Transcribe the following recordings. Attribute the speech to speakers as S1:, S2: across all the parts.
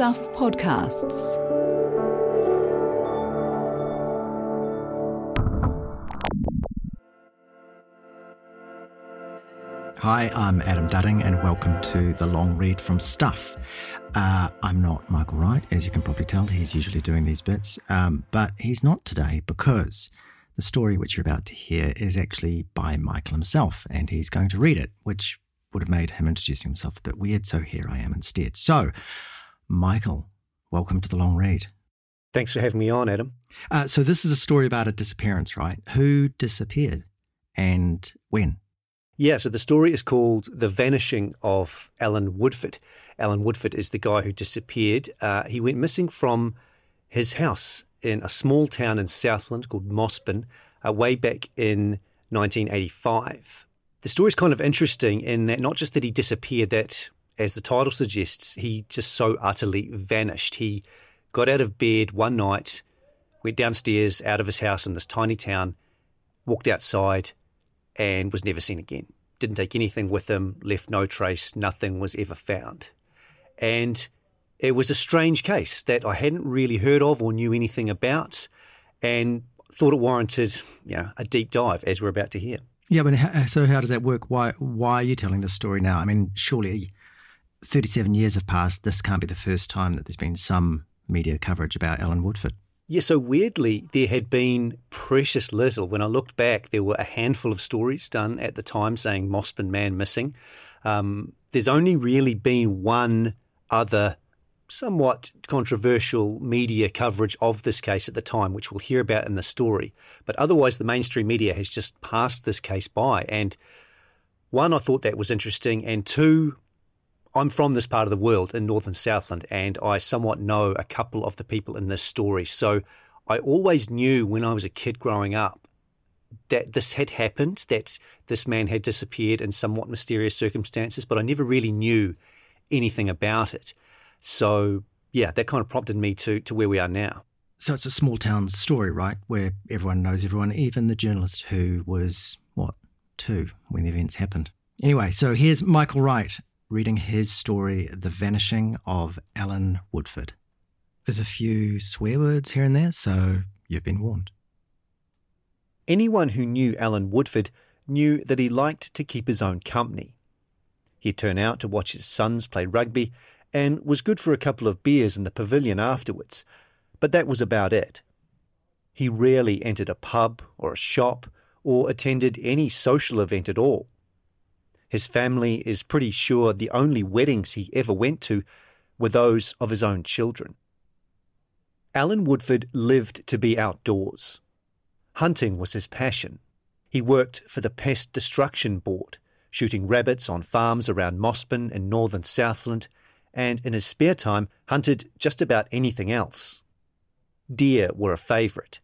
S1: Stuff Podcasts.
S2: Hi, I'm Adam Dudding, and welcome to the long read from Stuff. Uh, I'm not Michael Wright, as you can probably tell. He's usually doing these bits, um, but he's not today because the story which you're about to hear is actually by Michael himself, and he's going to read it, which would have made him introducing himself a bit weird. So here I am instead. So, Michael, welcome to the long read.
S3: Thanks for having me on, Adam.
S2: Uh, so this is a story about a disappearance, right? Who disappeared and when?
S3: Yeah, so the story is called The Vanishing of Allan Woodford. Allan Woodford is the guy who disappeared. Uh, he went missing from his house in a small town in Southland called Mossburn uh, way back in 1985. The story is kind of interesting in that not just that he disappeared, that, as the title suggests, he just so utterly vanished. He got out of bed one night, went downstairs out of his house in this tiny town, walked outside, and was never seen again. Didn't take anything with him, left no trace, nothing was ever found. And it was a strange case that I hadn't really heard of or knew anything about, and thought it warranted, you know, a deep dive as we're about to hear.
S2: Yeah, but so how does that work? Why why are you telling this story now? I mean, surely 37 years have passed. This can't be the first time that there's been some media coverage about Allan Woodford.
S3: Yeah, so weirdly, there had been precious little. When I looked back, there were a handful of stories done at the time saying Mossburn man missing. Um, there's only really been one other somewhat controversial media coverage of this case at the time, which we'll hear about in the story. But otherwise, the mainstream media has just passed this case by. And one, I thought that was interesting. And two, I'm from this part of the world in northern Southland, and I somewhat know a couple of the people in this story. So I always knew when I was a kid growing up that this had happened, that this man had disappeared in somewhat mysterious circumstances, but I never really knew anything about it. So yeah, that kind of prompted me to to where we are now.
S2: So it's a small town story, right? Where everyone knows everyone, even the journalist who was what two when the events happened. Anyway, so here's Michael Wright reading his story, The Vanishing of Allan Woodford. There's a few swear words here and there, so you've been warned.
S3: Anyone who knew Allan Woodford knew that he liked to keep his own company. He'd turn out to watch his sons play rugby and was good for a couple of beers in the pavilion afterwards, but that was about it. He rarely entered a pub or a shop or attended any social event at all. His family is pretty sure the only weddings he ever went to were those of his own children. Allan Woodford lived to be outdoors. Hunting was his passion. He worked for the Pest Destruction Board, shooting rabbits on farms around Mossburn in northern Southland, and in his spare time hunted just about anything else. Deer were a favourite.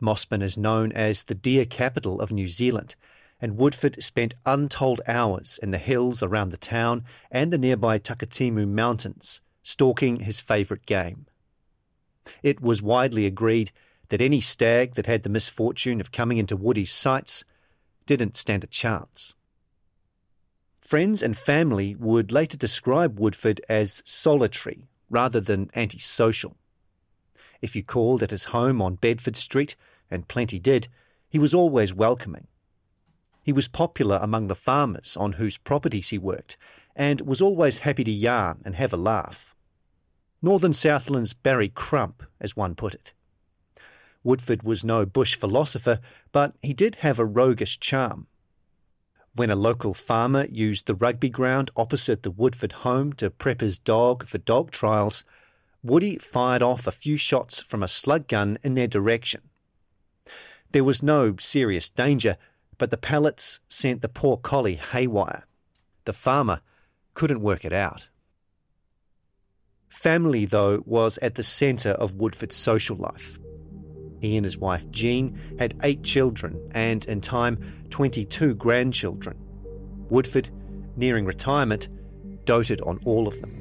S3: Mossburn is known as the deer capital of New Zealand, and Woodford spent untold hours in the hills around the town and the nearby Takitimu Mountains, stalking his favourite game. It was widely agreed that any stag that had the misfortune of coming into Woody's sights didn't stand a chance. Friends and family would later describe Woodford as solitary rather than antisocial. If you called at his home on Bedford Street, and plenty did, he was always welcoming. He was popular among the farmers on whose properties he worked, and was always happy to yarn and have a laugh. Northern Southland's Barry Crump, as one put it. Woodford was no bush philosopher, but he did have a roguish charm. When a local farmer used the rugby ground opposite the Woodford home to prep his dog for dog trials, Woody fired off a few shots from a slug gun in their direction. There was no serious danger, but the pellets sent the poor collie haywire. The farmer couldn't work it out. Family, though, was at the centre of Woodford's social life. He and his wife Jean had eight children and, in time, 22 grandchildren. Woodford, nearing retirement, doted on all of them.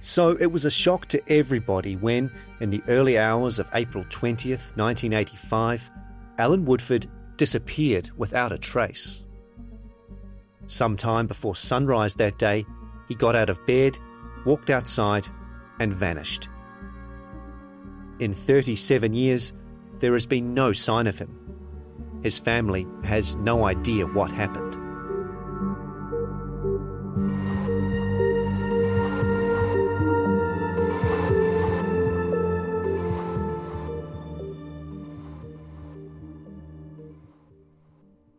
S3: So it was a shock to everybody when, in the early hours of April 20th, 1985, Allan Woodford disappeared without a trace. Some time before sunrise that day, he got out of bed, walked outside, and vanished. In 37 years, there has been no sign of him. His family has no idea what happened.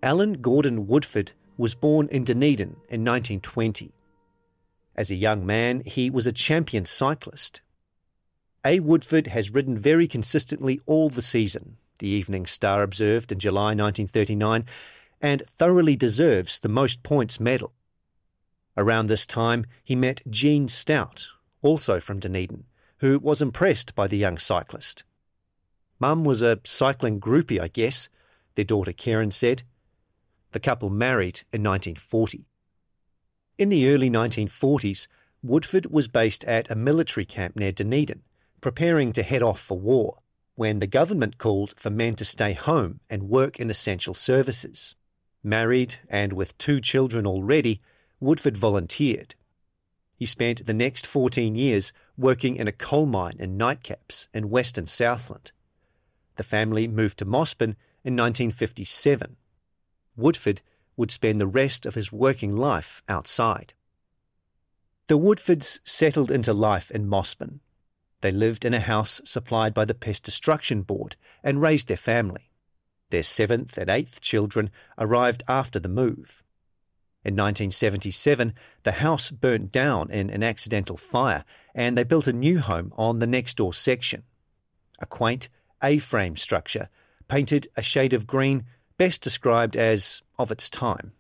S3: Allan Gordon Woodford was born in Dunedin in 1920. As a young man, he was a champion cyclist. A. Woodford has ridden very consistently all the season, the Evening Star observed in July 1939, and thoroughly deserves the most points medal. Around this time, he met Jean Stout, also from Dunedin, who was impressed by the young cyclist. Mum was a cycling groupie, I guess, their daughter Karen said. The couple married in 1940. In the early 1940s, Woodford was based at a military camp near Dunedin, preparing to head off for war, when the government called for men to stay home and work in essential services. Married and with two children already, Woodford volunteered. He spent the next 14 years working in a coal mine in nightcaps in western Southland. The family moved to Mossburn in 1957 Woodford would spend the rest of his working life outside. The Woodfords settled into life in Mossburn. They lived in a house supplied by the Pest Destruction Board and raised their family. Their seventh and eighth children arrived after the move. In 1977, the house burnt down in an accidental fire, and they built a new home on the next door section. A quaint A frame structure, painted a shade of green best described as of its time.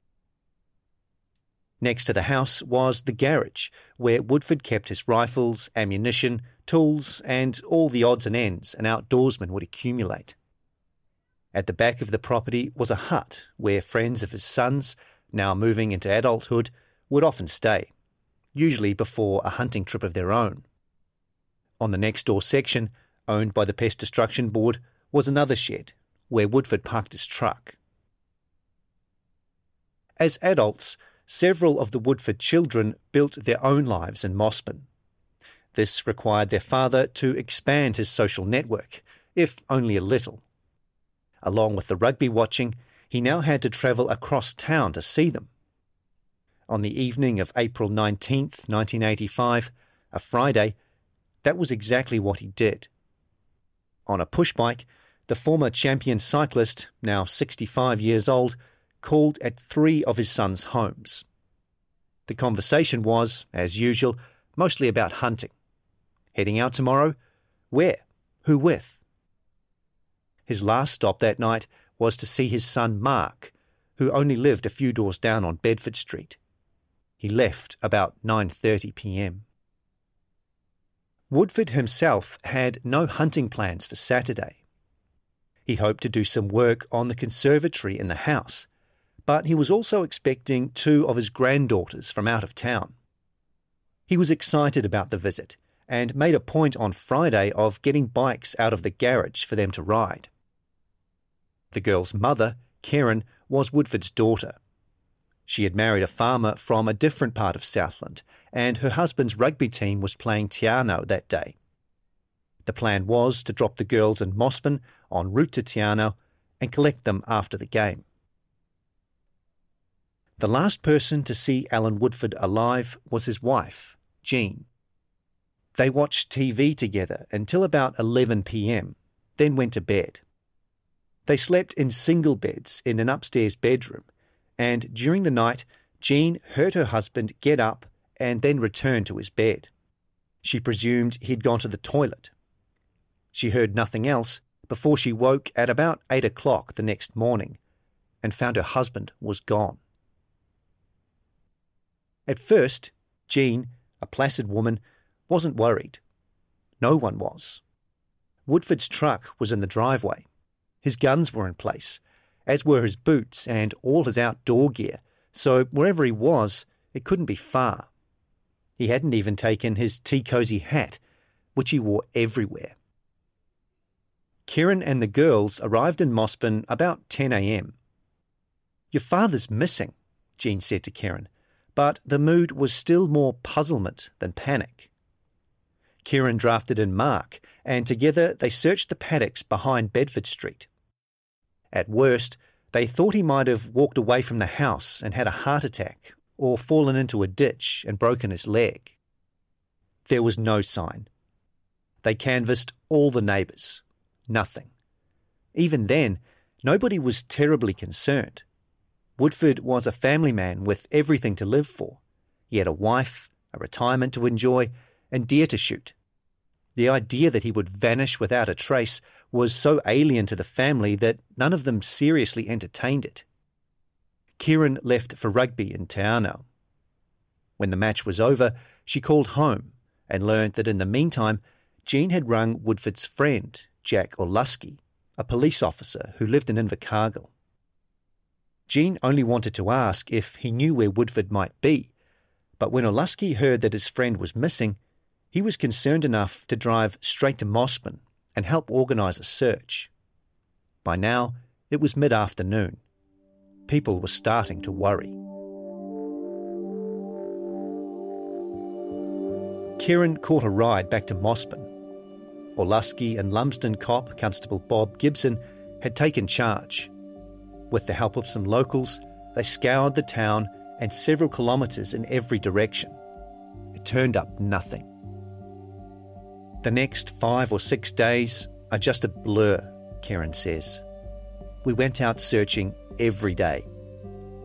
S3: Next to the house was the garage, where Woodford kept his rifles, ammunition, tools, and all the odds and ends an outdoorsman would accumulate. At the back of the property was a hut where friends of his sons, now moving into adulthood, would often stay, usually before a hunting trip of their own. On the next door section, owned by the Pest Destruction Board, was another shed where Woodford parked his truck. As adults, several of the Woodford children built their own lives in Mossburn. This required their father to expand his social network, if only a little. Along with the rugby watching, he now had to travel across town to see them. On the evening of April 19th, 1985, a Friday, that was exactly what he did. On a pushbike, the former champion cyclist, now 65 years old, called at three of his son's homes. The conversation was, as usual, mostly about hunting. Heading out tomorrow? Where? Who with? His last stop that night was to see his son Mark, who only lived a few doors down on Bedford Street. He left about 9:30 p.m. Woodford himself had no hunting plans for Saturday. He hoped to do some work on the conservatory in the house, but he was also expecting two of his granddaughters from out of town. He was excited about the visit and made a point on Friday of getting bikes out of the garage for them to ride. The girl's mother, Karen, was Woodford's daughter. She had married a farmer from a different part of Southland, and her husband's rugby team was playing Te Anau that day. The plan was to drop the girls in Mossburn en route to Te Anau and collect them after the game. The last person to see Allan Woodford alive was his wife, Jean. They watched TV together until about 11 pm, then went to bed. They slept in single beds in an upstairs bedroom, and during the night, Jean heard her husband get up and then return to his bed. She presumed he'd gone to the toilet she heard nothing else before she woke at about eight o'clock the next morning and found her husband was gone. At first, Jean, a placid woman, wasn't worried. No one was. Woodford's truck was in the driveway. His guns were in place, as were his boots and all his outdoor gear, so wherever he was, it couldn't be far. He hadn't even taken his tea cosy hat, which he wore everywhere. Kieran and the girls arrived in Mossburn about 10 a.m. Your father's missing, Jean said to Kieran, but the mood was still more puzzlement than panic. Kieran drafted in Mark, and together they searched the paddocks behind Bedford Street. At worst, they thought he might have walked away from the house and had a heart attack, or fallen into a ditch and broken his leg. There was no sign. They canvassed all the neighbours. Nothing. Even then, nobody was terribly concerned. Woodford was a family man with everything to live for. He had a wife, a retirement to enjoy, and deer to shoot. The idea that he would vanish without a trace was so alien to the family that none of them seriously entertained it. Kieran left for rugby in Te When the match was over, she called home and learned that in the meantime, Jean had rung Woodford's friend, Jack Orlusky, a police officer who lived in Invercargill. Jean only wanted to ask if he knew where Woodford might be, but when Orlusky heard that his friend was missing, he was concerned enough to drive straight to Mossburn and help organise a search. By now, it was mid afternoon. People were starting to worry. Kieran caught a ride back to Mossburn. Orlusky and Lumsden cop Constable Bob Gibson had taken charge. With the help of some locals, they scoured the town and several kilometres in every direction. It turned up nothing. The next five or six days are just a blur, Karen says. We went out searching every day,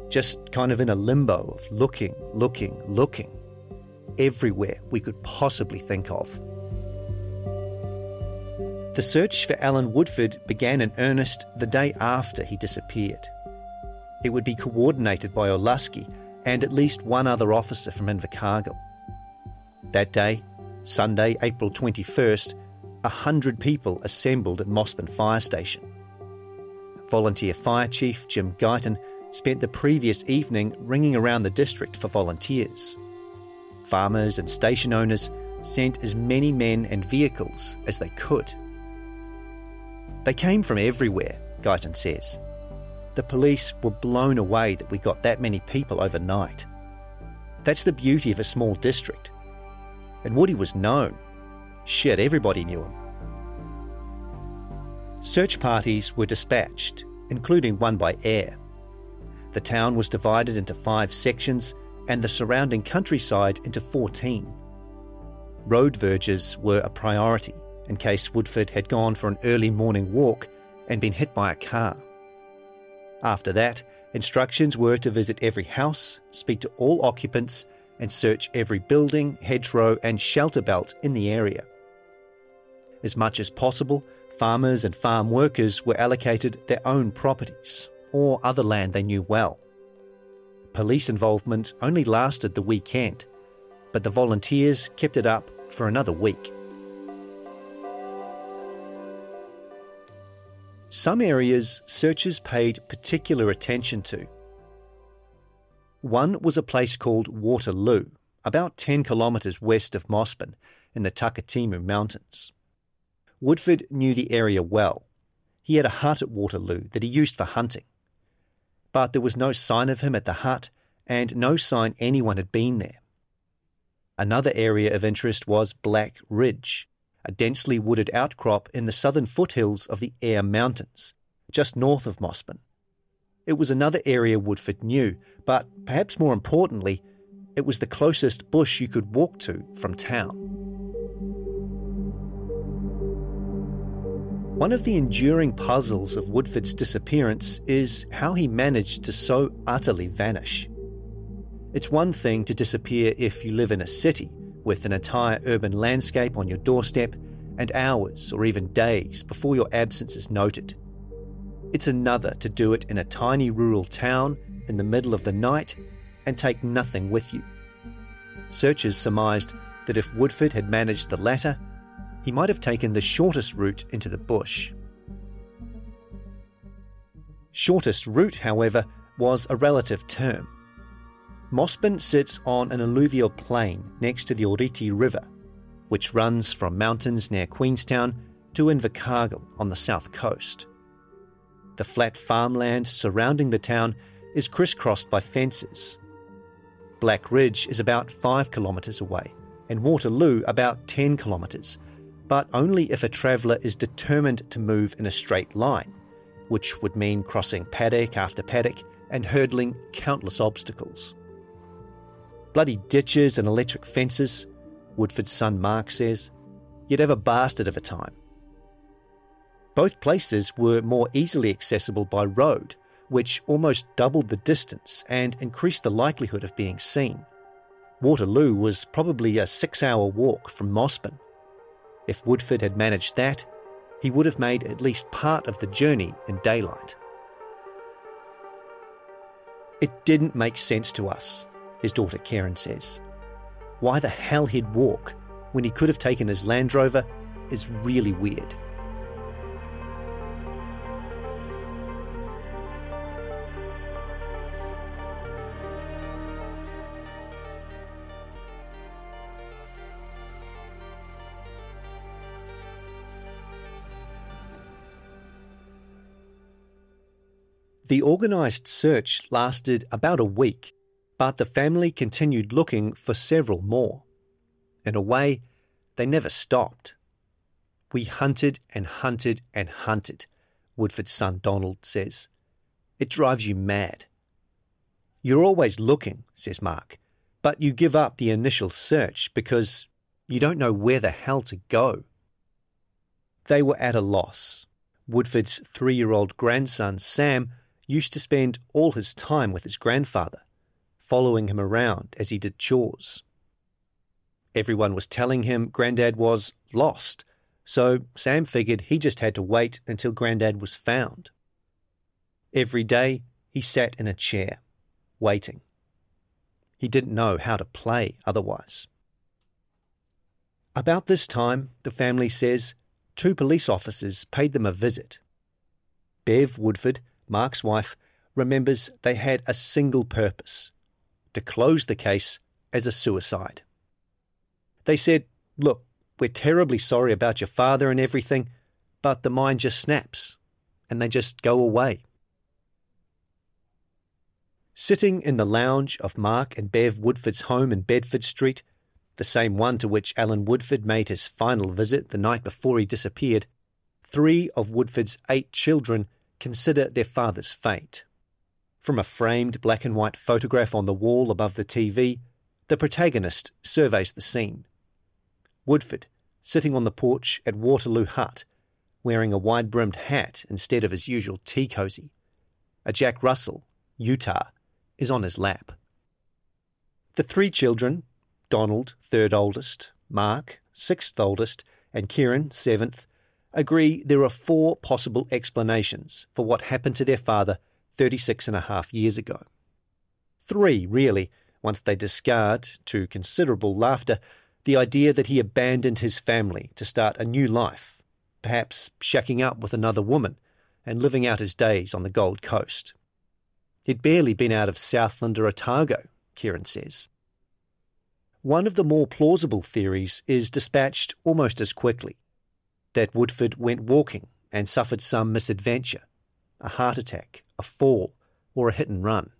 S3: just kind of in a limbo of looking, looking, looking, everywhere we could possibly think of. The search for Allan Woodford began in earnest the day after he disappeared. It would be coordinated by Orlusky and at least one other officer from Invercargill. That day, Sunday, April 21st, a hundred people assembled at Mossburn Fire Station. Volunteer Fire Chief Jim Guyton spent the previous evening ringing around the district for volunteers. Farmers and station owners sent as many men and vehicles as they could. They came from everywhere, Guyton says. The police were blown away that we got that many people overnight. That's the beauty of a small district and Woody was known. Shit, everybody knew him. Search parties were dispatched, including one by air. The town was divided into five sections and the surrounding countryside into 14. Road verges were a priority in case Woodford had gone for an early morning walk and been hit by a car. After that, instructions were to visit every house, speak to all occupants, and search every building, hedgerow, and shelter belt in the area. As much as possible, farmers and farm workers were allocated their own properties or other land they knew well. Police involvement only lasted the weekend, but the volunteers kept it up for another week. Some areas searchers paid particular attention to one was a place called Waterloo, about 10 kilometres west of Mossburn in the Takitimu Mountains. Woodford knew the area well. He had a hut at Waterloo that he used for hunting. But there was no sign of him at the hut and no sign anyone had been there. Another area of interest was Black Ridge, a densely wooded outcrop in the southern foothills of the Eyre Mountains, just north of Mossburn. It was another area Woodford knew, but perhaps more importantly, it was the closest bush you could walk to from town. One of the enduring puzzles of Woodford's disappearance is how he managed to so utterly vanish. It's one thing to disappear if you live in a city with an entire urban landscape on your doorstep and hours or even days before your absence is noted. It's another to do it in a tiny rural town in the middle of the night and take nothing with you. Searchers surmised that if Woodford had managed the latter, he might have taken the shortest route into the bush. Shortest route, however, was a relative term. Mossburn sits on an alluvial plain next to the Oreti River, which runs from mountains near Queenstown to Invercargill on the south coast. The flat farmland surrounding the town is crisscrossed by fences. Black Ridge is about five kilometres away, and Waterloo about 10 kilometres, but only if a traveller is determined to move in a straight line, which would mean crossing paddock after paddock and hurdling countless obstacles. Bloody ditches and electric fences, Woodford's son Mark says. You'd have a bastard of a time. Both places were more easily accessible by road, which almost doubled the distance and increased the likelihood of being seen. Waterloo was probably a six hour walk from Mossburn. If Woodford had managed that, he would have made at least part of the journey in daylight. It didn't make sense to us, his daughter Karen says. Why the hell he'd walk when he could have taken his Land Rover is really weird. The organised search lasted about a week, but the family continued looking for several more. In a way, they never stopped. We hunted and hunted and hunted, Woodford's son Donald says. It drives you mad. You're always looking, says Mark, but you give up the initial search because you don't know where the hell to go. They were at a loss. Woodford's three year old grandson, Sam, used to spend all his time with his grandfather, following him around as he did chores. Everyone was telling him Grandad was lost, so Sam figured he just had to wait until Grandad was found. Every day he sat in a chair, waiting. He didn't know how to play otherwise. About this time, the family says, two police officers paid them a visit. Bev Woodford Mark's wife, remembers they had a single purpose to close the case as a suicide. They said, Look, we're terribly sorry about your father and everything, but the mind just snaps and they just go away. Sitting in the lounge of Mark and Bev Woodford's home in Bedford Street, the same one to which Allan Woodford made his final visit the night before he disappeared, three of Woodford's eight children consider their father's fate. From a framed black and white photograph on the wall above the TV, the protagonist surveys the scene. Woodford, sitting on the porch at Waterloo Hut, wearing a wide brimmed hat instead of his usual tea cosy. A Jack Russell, Utah, is on his lap. The three children, Donald, third oldest, Mark, sixth oldest, and Kieran, seventh, agree there are four possible explanations for what happened to their father 36 and a half years ago. Three, really, once they discard, to considerable laughter, the idea that he abandoned his family to start a new life, perhaps shacking up with another woman and living out his days on the Gold Coast. He'd barely been out of Southland or Otago, Kieran says. One of the more plausible theories is dispatched almost as quickly that Woodford went walking and suffered some misadventure a heart attack, a fall, or a hit and run.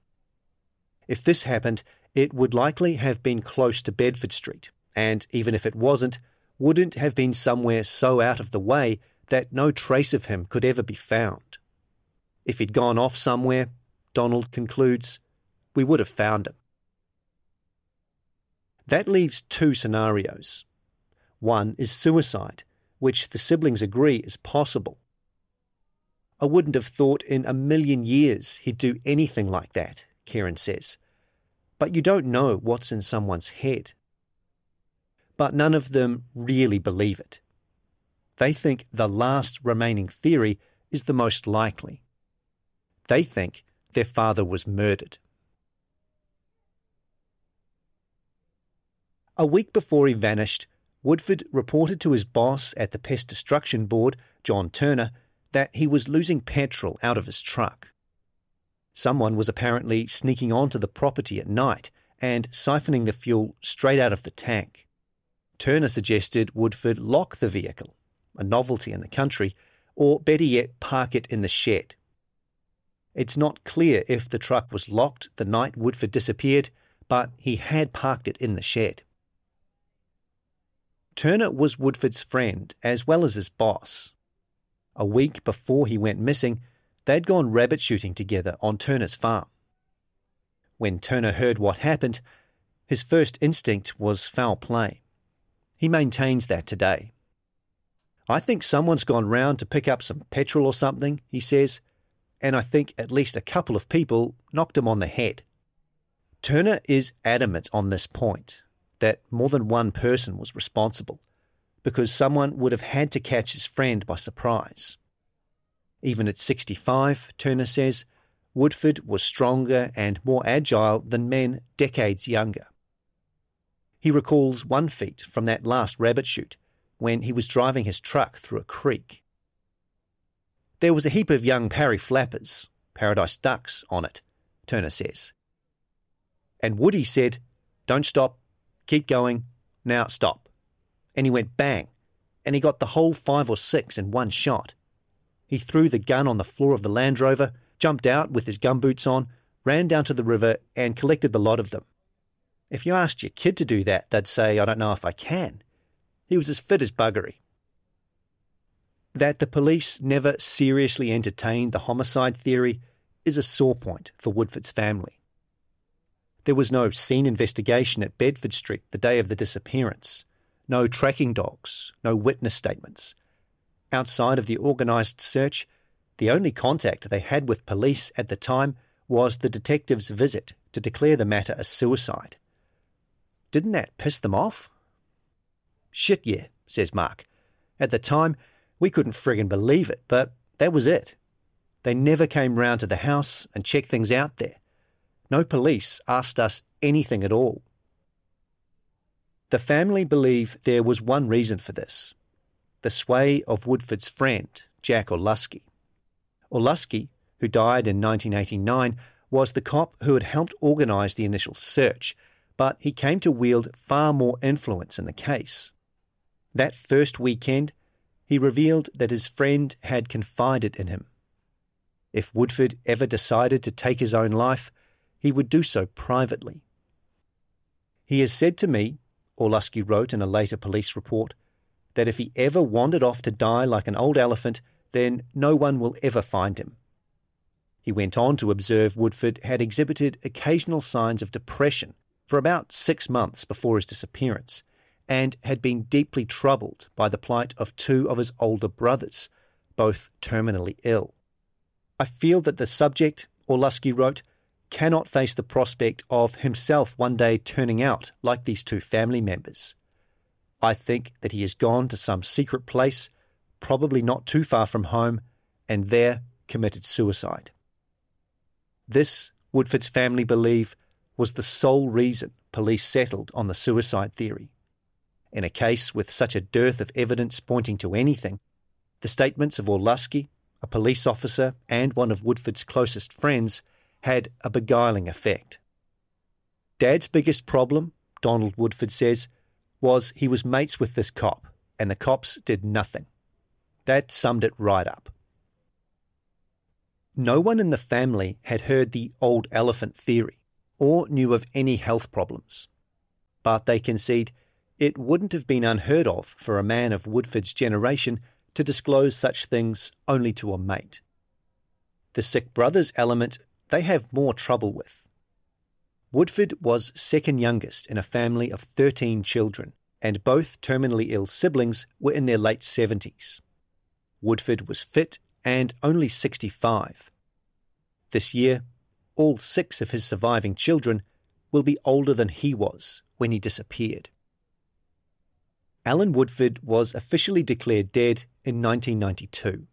S3: If this happened, it would likely have been close to Bedford Street, and even if it wasn't, wouldn't have been somewhere so out of the way that no trace of him could ever be found. If he'd gone off somewhere, Donald concludes, we would have found him. That leaves two scenarios. One is suicide, which the siblings agree is possible. I wouldn't have thought in a million years he'd do anything like that, Kieran says. But you don't know what's in someone's head. But none of them really believe it. They think the last remaining theory is the most likely. They think their father was murdered. A week before he vanished, Woodford reported to his boss at the Pest Destruction Board, John Turner, that he was losing petrol out of his truck. Someone was apparently sneaking onto the property at night and siphoning the fuel straight out of the tank. Turner suggested Woodford lock the vehicle, a novelty in the country, or better yet, park it in the shed. It's not clear if the truck was locked the night Woodford disappeared, but he had parked it in the shed. Turner was Woodford's friend as well as his boss. A week before he went missing, they'd gone rabbit shooting together on Turner's farm. When Turner heard what happened, his first instinct was foul play. He maintains that today. I think someone's gone round to pick up some petrol or something, he says, and I think at least a couple of people knocked him on the head. Turner is adamant on this point that more than one person was responsible because someone would have had to catch his friend by surprise. Even at 65, Turner says, Woodford was stronger and more agile than men decades younger. He recalls one feat from that last rabbit shoot when he was driving his truck through a creek. There was a heap of young parry flappers, paradise ducks, on it, Turner says. And Woody said, Don't stop, keep going, now stop. And he went bang, and he got the whole five or six in one shot. He threw the gun on the floor of the Land Rover, jumped out with his gumboots on, ran down to the river, and collected the lot of them. If you asked your kid to do that, they'd say, I don't know if I can. He was as fit as buggery. That the police never seriously entertained the homicide theory is a sore point for Woodford's family. There was no scene investigation at Bedford Street the day of the disappearance, no tracking dogs, no witness statements. Outside of the organised search, the only contact they had with police at the time was the detective's visit to declare the matter a suicide. Didn't that piss them off? Shit, yeah, says Mark. At the time, we couldn't friggin' believe it, but that was it. They never came round to the house and checked things out there. No police asked us anything at all. The family believe there was one reason for this the sway of Woodford's friend, Jack Orlusky. Orlusky, who died in 1989, was the cop who had helped organise the initial search, but he came to wield far more influence in the case. That first weekend, he revealed that his friend had confided in him. If Woodford ever decided to take his own life, he would do so privately. He has said to me, Orlusky wrote in a later police report, that if he ever wandered off to die like an old elephant, then no one will ever find him. He went on to observe Woodford had exhibited occasional signs of depression for about six months before his disappearance, and had been deeply troubled by the plight of two of his older brothers, both terminally ill. I feel that the subject, Orlusky wrote, cannot face the prospect of himself one day turning out like these two family members. I think that he has gone to some secret place, probably not too far from home, and there committed suicide. This, Woodford's family believe, was the sole reason police settled on the suicide theory. In a case with such a dearth of evidence pointing to anything, the statements of Orlusky, a police officer, and one of Woodford's closest friends had a beguiling effect. Dad's biggest problem, Donald Woodford says, was he was mates with this cop, and the cops did nothing. That summed it right up. No one in the family had heard the old elephant theory or knew of any health problems. But they concede it wouldn't have been unheard of for a man of Woodford's generation to disclose such things only to a mate. The sick brothers element they have more trouble with. Woodford was second youngest in a family of 13 children, and both terminally ill siblings were in their late 70s. Woodford was fit and only 65. This year, all six of his surviving children will be older than he was when he disappeared. Allan Woodford was officially declared dead in 1992.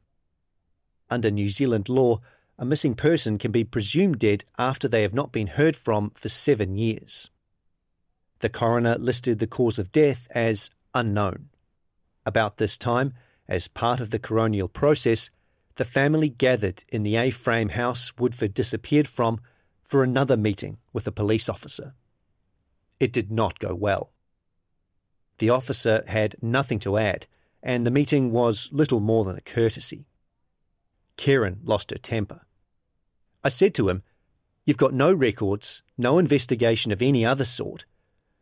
S3: Under New Zealand law, a missing person can be presumed dead after they have not been heard from for seven years. The coroner listed the cause of death as unknown. About this time, as part of the coronial process, the family gathered in the A frame house Woodford disappeared from for another meeting with a police officer. It did not go well. The officer had nothing to add, and the meeting was little more than a courtesy. Kieran lost her temper. I said to him, You've got no records, no investigation of any other sort.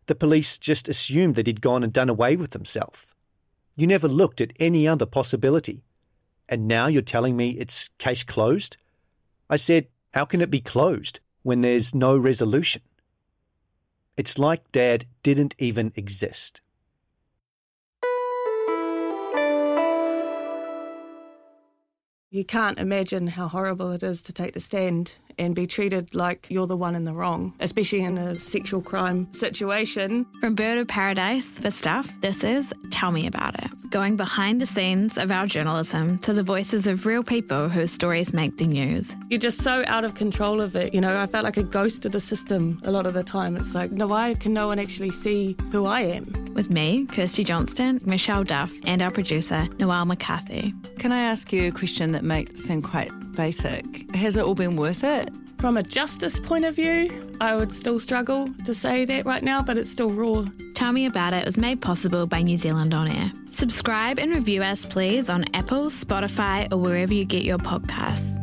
S3: The police just assumed that he'd gone and done away with himself. You never looked at any other possibility. And now you're telling me it's case closed? I said, How can it be closed when there's no resolution? It's like Dad didn't even exist.
S1: You can't imagine how horrible it is to take the stand and be treated like you're the one in the wrong, especially in a sexual crime situation.
S4: From Bird of Paradise for Stuff, this is Tell Me About It. Going behind the scenes of our journalism to the voices of real people whose stories make the news.
S1: You're just so out of control of it. You know, I felt like a ghost of the system a lot of the time. It's like, no, why can no one actually see who I am?
S4: With me, Kirsty Johnston, Michelle Duff, and our producer, Noelle McCarthy.
S5: Can I ask you a question that might seem quite basic? Has it all been worth it?
S1: From a justice point of view, I would still struggle to say that right now, but it's still raw.
S4: Tell Me About It was made possible by New Zealand On Air. Subscribe and review us, please, on Apple, Spotify, or wherever you get your podcasts.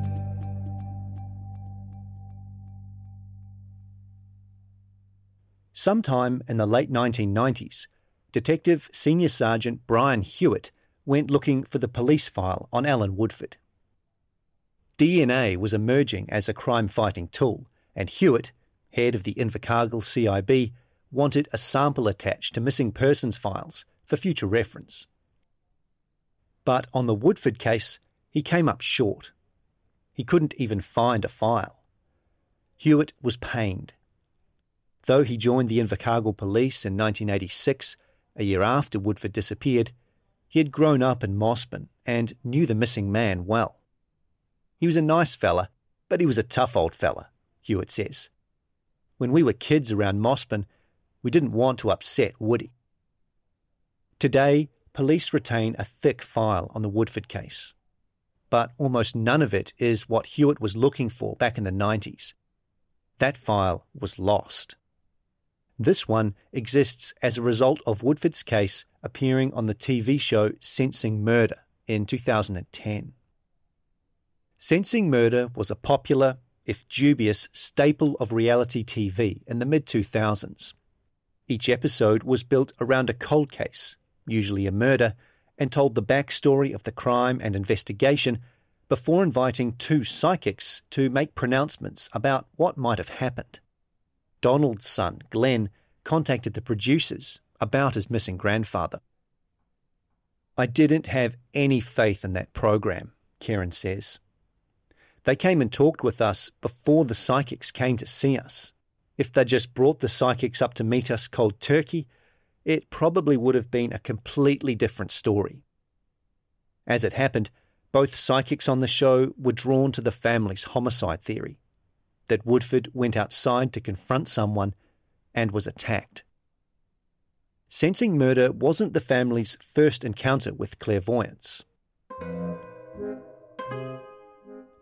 S3: Sometime in the late 1990s, Detective Senior Sergeant Brian Hewitt went looking for the police file on Allan Woodford. DNA was emerging as a crime fighting tool, and Hewitt, head of the Invercargill CIB, wanted a sample attached to missing persons files for future reference. But on the Woodford case, he came up short. He couldn't even find a file. Hewitt was pained. Though he joined the Invercargill police in 1986, a year after Woodford disappeared, he had grown up in Mossburn and knew the missing man well. He was a nice fella, but he was a tough old fella, Hewitt says. When we were kids around Mossburn, we didn't want to upset Woody. Today, police retain a thick file on the Woodford case. But almost none of it is what Hewitt was looking for back in the 90s. That file was lost. This one exists as a result of Woodford's case appearing on the TV show Sensing Murder in 2010. Sensing Murder was a popular, if dubious, staple of reality TV in the mid 2000s. Each episode was built around a cold case, usually a murder, and told the backstory of the crime and investigation before inviting two psychics to make pronouncements about what might have happened. Donald's son, Glenn, contacted the producers about his missing grandfather. I didn't have any faith in that program, Karen says. They came and talked with us before the psychics came to see us. If they'd just brought the psychics up to meet us cold turkey, it probably would have been a completely different story. As it happened, both psychics on the show were drawn to the family's homicide theory that Woodford went outside to confront someone and was attacked. Sensing murder wasn't the family's first encounter with clairvoyance.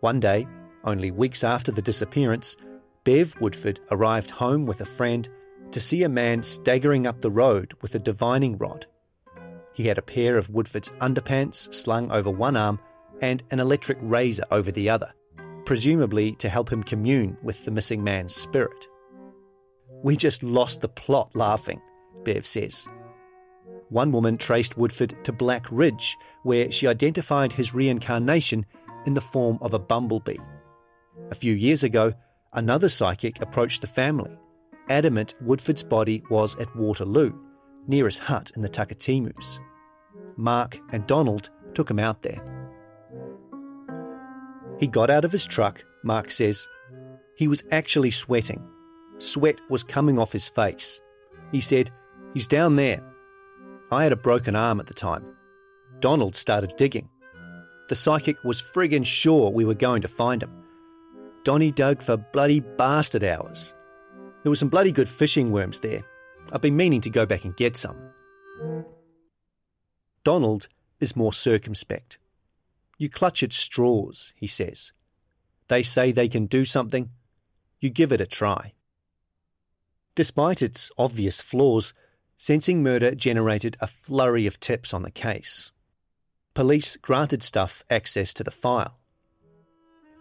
S3: One day, only weeks after the disappearance, Bev Woodford arrived home with a friend to see a man staggering up the road with a divining rod. He had a pair of Woodford's underpants slung over one arm and an electric razor over the other, presumably to help him commune with the missing man's spirit. We just lost the plot laughing, Bev says. One woman traced Woodford to Black Ridge, where she identified his reincarnation in the form of a bumblebee. A few years ago, another psychic approached the family, adamant Woodford's body was at Waterloo, near his hut in the Takitimus. Mark and Donald took him out there. He got out of his truck, Mark says. He was actually sweating. Sweat was coming off his face. He said, He's down there. I had a broken arm at the time. Donald started digging. The psychic was friggin' sure we were going to find him. Donny dug for bloody bastard hours. There were some bloody good fishing worms there. I've been meaning to go back and get some. Donald is more circumspect. You clutch at straws, he says. They say they can do something. You give it a try. Despite its obvious flaws, Sensing Murder generated a flurry of tips on the case police granted Stuff access to the file.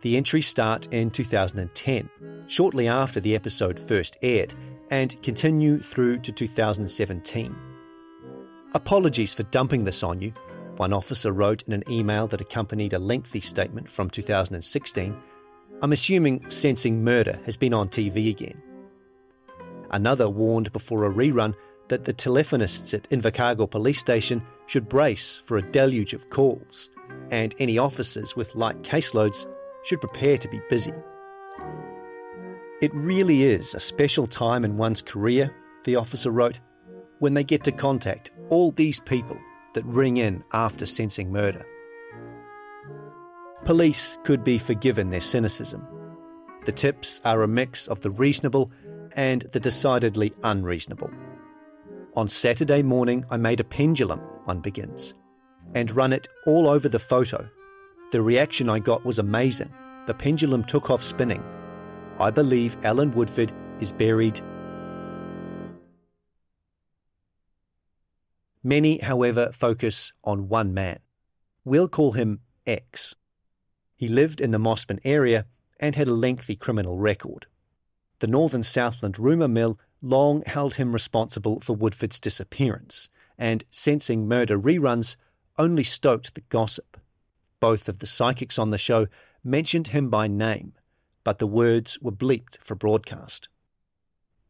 S3: The entries start in 2010, shortly after the episode first aired, and continue through to 2017. Apologies for dumping this on you, one officer wrote in an email that accompanied a lengthy statement from 2016. I'm assuming Sensing Murder has been on TV again. Another warned before a rerun that the telephonists at Invercargill police station should brace for a deluge of calls, and any officers with light caseloads should prepare to be busy. It really is a special time in one's career, the officer wrote, when they get to contact all these people that ring in after sensing murder. Police could be forgiven their cynicism. The tips are a mix of the reasonable and the decidedly unreasonable. On Saturday morning, I made a pendulum, one begins, and run it all over the photo. The reaction I got was amazing. The pendulum took off spinning. I believe Allan Woodford is buried. Many, however, focus on one man. We'll call him X. He lived in the Mossburn area and had a lengthy criminal record. The Northern Southland rumour mill long held him responsible for Woodford's disappearance, and sensing murder reruns only stoked the gossip. Both of the psychics on the show mentioned him by name, but the words were bleeped for broadcast.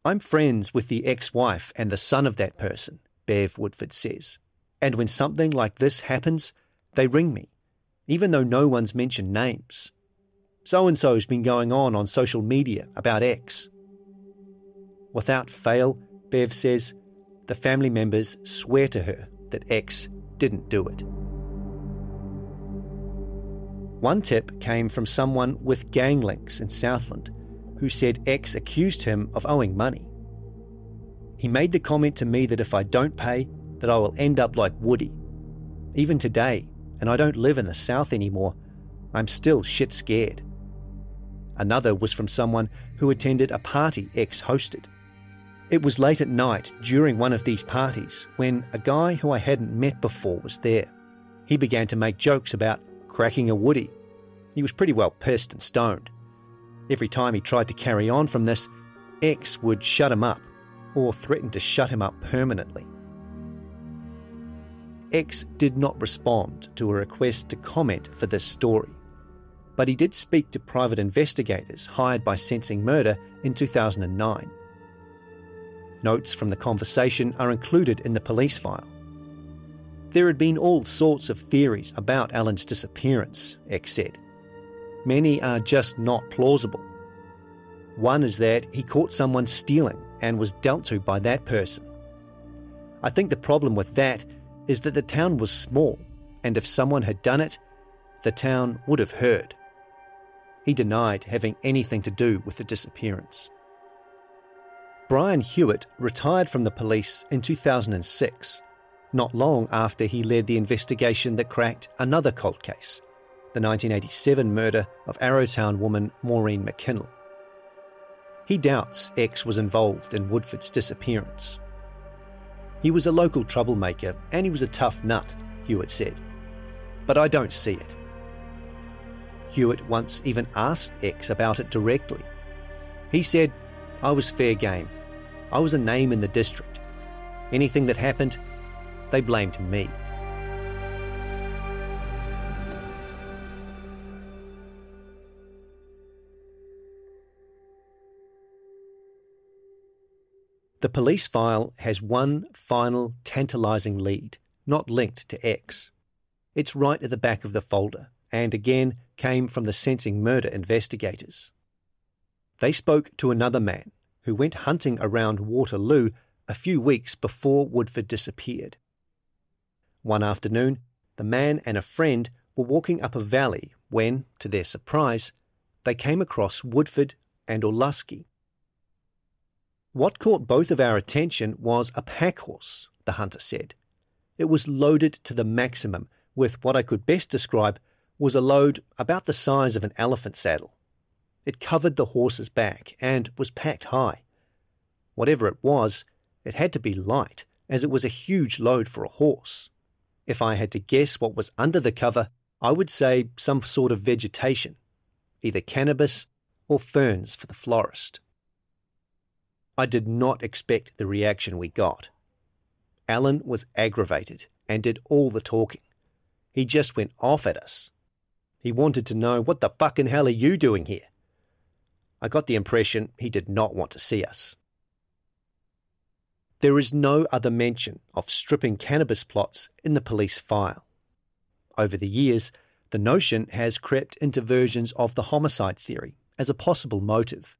S3: I'm friends with the ex wife and the son of that person, Bev Woodford says. And when something like this happens, they ring me, even though no one's mentioned names. So and so's been going on on social media about X. Without fail, Bev says, the family members swear to her that X didn't do it. One tip came from someone with gang links in Southland who said X accused him of owing money. He made the comment to me that if I don't pay, that I will end up like Woody. Even today, and I don't live in the South anymore, I'm still shit scared. Another was from someone who attended a party X hosted. It was late at night during one of these parties when a guy who I hadn't met before was there. He began to make jokes about cracking a woody. He was pretty well pissed and stoned. Every time he tried to carry on from this, X would shut him up or threaten to shut him up permanently. X did not respond to a request to comment for this story, but he did speak to private investigators hired by Sensing Murder in 2009. Notes from the conversation are included in the police file. There had been all sorts of theories about Allan's disappearance, X said. Many are just not plausible. One is that he caught someone stealing and was dealt to by that person. I think the problem with that is that the town was small, and if someone had done it, the town would have heard. He denied having anything to do with the disappearance. Brian Hewitt retired from the police in 2006, not long after he led the investigation that cracked another cold case, the 1987 murder of Arrowtown woman Maureen McKinnel. He doubts X was involved in Woodford's disappearance. He was a local troublemaker and he was a tough nut, Hewitt said. But I don't see it. Hewitt once even asked X about it directly. He said, I was fair game. I was a name in the district. Anything that happened, they blamed me. The police file has one final tantalising lead, not linked to X. It's right at the back of the folder, and again came from the Sensing Murder investigators. They spoke to another man who went hunting around Waterloo a few weeks before Woodford disappeared. One afternoon, the man and a friend were walking up a valley when, to their surprise, they came across Woodford and Orlusky. What caught both of our attention was a pack horse, the hunter said. It was loaded to the maximum with what I could best describe was a load about the size of an elephant saddle. It covered the horse's back and was packed high. Whatever it was, it had to be light, as it was a huge load for a horse. If I had to guess what was under the cover, I would say some sort of vegetation, either cannabis or ferns for the florist. I did not expect the reaction we got. Allan was aggravated and did all the talking. He just went off at us. He wanted to know, what the fucking hell are you doing here? I got the impression he did not want to see us. There is no other mention of stripping cannabis plots in the police file. Over the years, the notion has crept into versions of the homicide theory as a possible motive.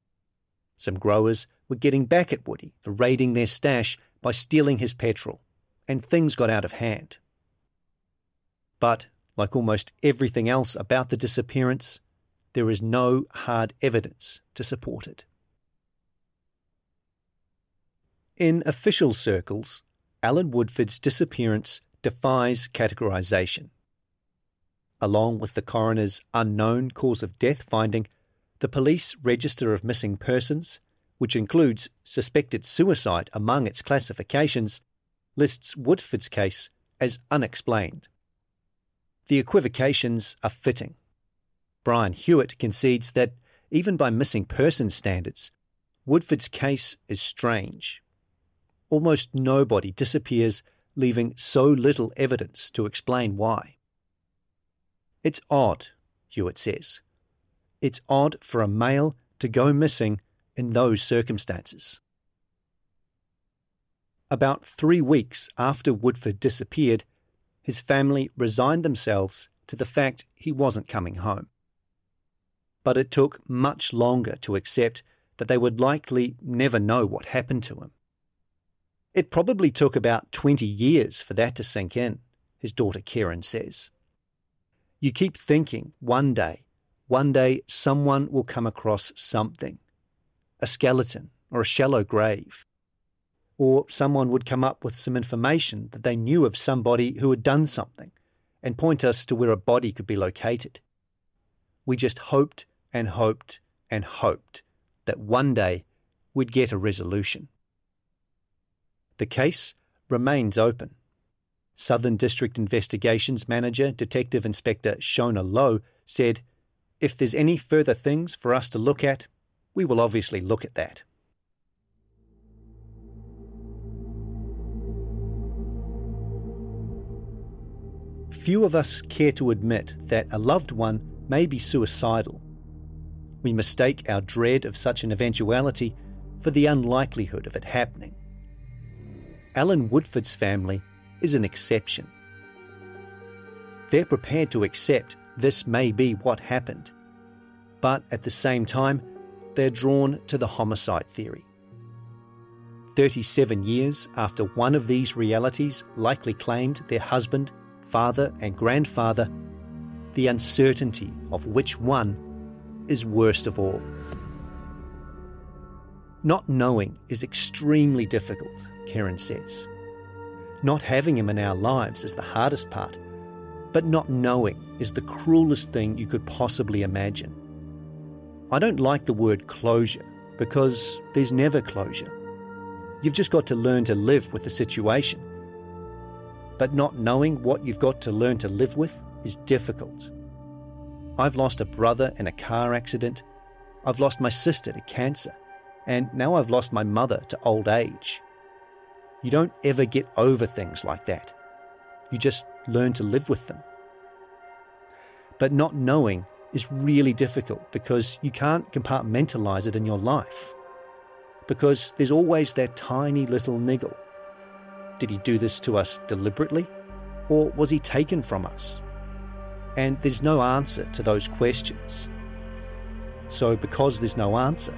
S3: Some growers were getting back at Woody for raiding their stash by stealing his petrol, and things got out of hand. But, like almost everything else about the disappearance, there is no hard evidence to support it. In official circles, Allan Woodford's disappearance defies categorisation. Along with the coroner's unknown cause of death finding, the police register of missing persons, which includes suspected suicide among its classifications, lists Woodford's case as unexplained. The equivocations are fitting. Brian Hewitt concedes that, even by missing person standards, Woodford's case is strange almost nobody disappears, leaving so little evidence to explain why. It's odd, Hewitt says. It's odd for a male to go missing in those circumstances. About three weeks after Woodford disappeared, his family resigned themselves to the fact he wasn't coming home. But it took much longer to accept that they would likely never know what happened to him. It probably took about 20 years for that to sink in, his daughter Karen says. You keep thinking one day, one day someone will come across something a skeleton or a shallow grave. Or someone would come up with some information that they knew of somebody who had done something and point us to where a body could be located. We just hoped and hoped and hoped that one day we'd get a resolution. The case remains open. Southern District Investigations Manager, Detective Inspector Shona Lowe, said, If there's any further things for us to look at, we will obviously look at that. Few of us care to admit that a loved one may be suicidal. We mistake our dread of such an eventuality for the unlikelihood of it happening. Allan Woodford's family is an exception. They're prepared to accept this may be what happened, but at the same time, they're drawn to the homicide theory. 37 years after one of these realities likely claimed their husband, father, and grandfather, the uncertainty of which one is worst of all. Not knowing is extremely difficult, Karen says. Not having him in our lives is the hardest part, but not knowing is the cruelest thing you could possibly imagine. I don't like the word closure because there's never closure. You've just got to learn to live with the situation. But not knowing what you've got to learn to live with is difficult. I've lost a brother in a car accident. I've lost my sister to cancer and now I've lost my mother to old age. You don't ever get over things like that. You just learn to live with them. But not knowing is really difficult because you can't compartmentalize it in your life. Because there's always that tiny little niggle. Did he do this to us deliberately? Or was he taken from us? And there's no answer to those questions. So, because there's no answer,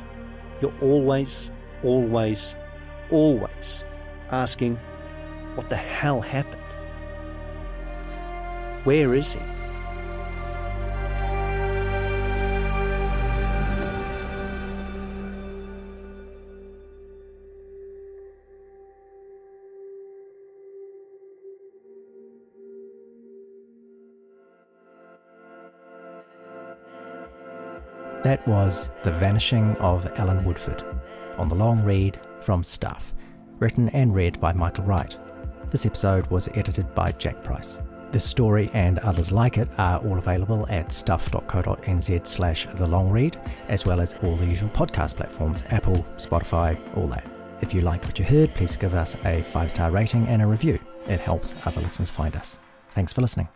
S3: you're always, always, always asking, what the hell happened? Where is he?
S2: That was The Vanishing of Allan Woodford on the long read from Stuff, written and read by Michael Wright. This episode was edited by Jack Price. This story and others like it are all available at stuff.co.nz slash the long read, as well as all the usual podcast platforms Apple, Spotify, all that. If you liked what you heard, please give us a five star rating and a review. It helps other listeners find us. Thanks for listening.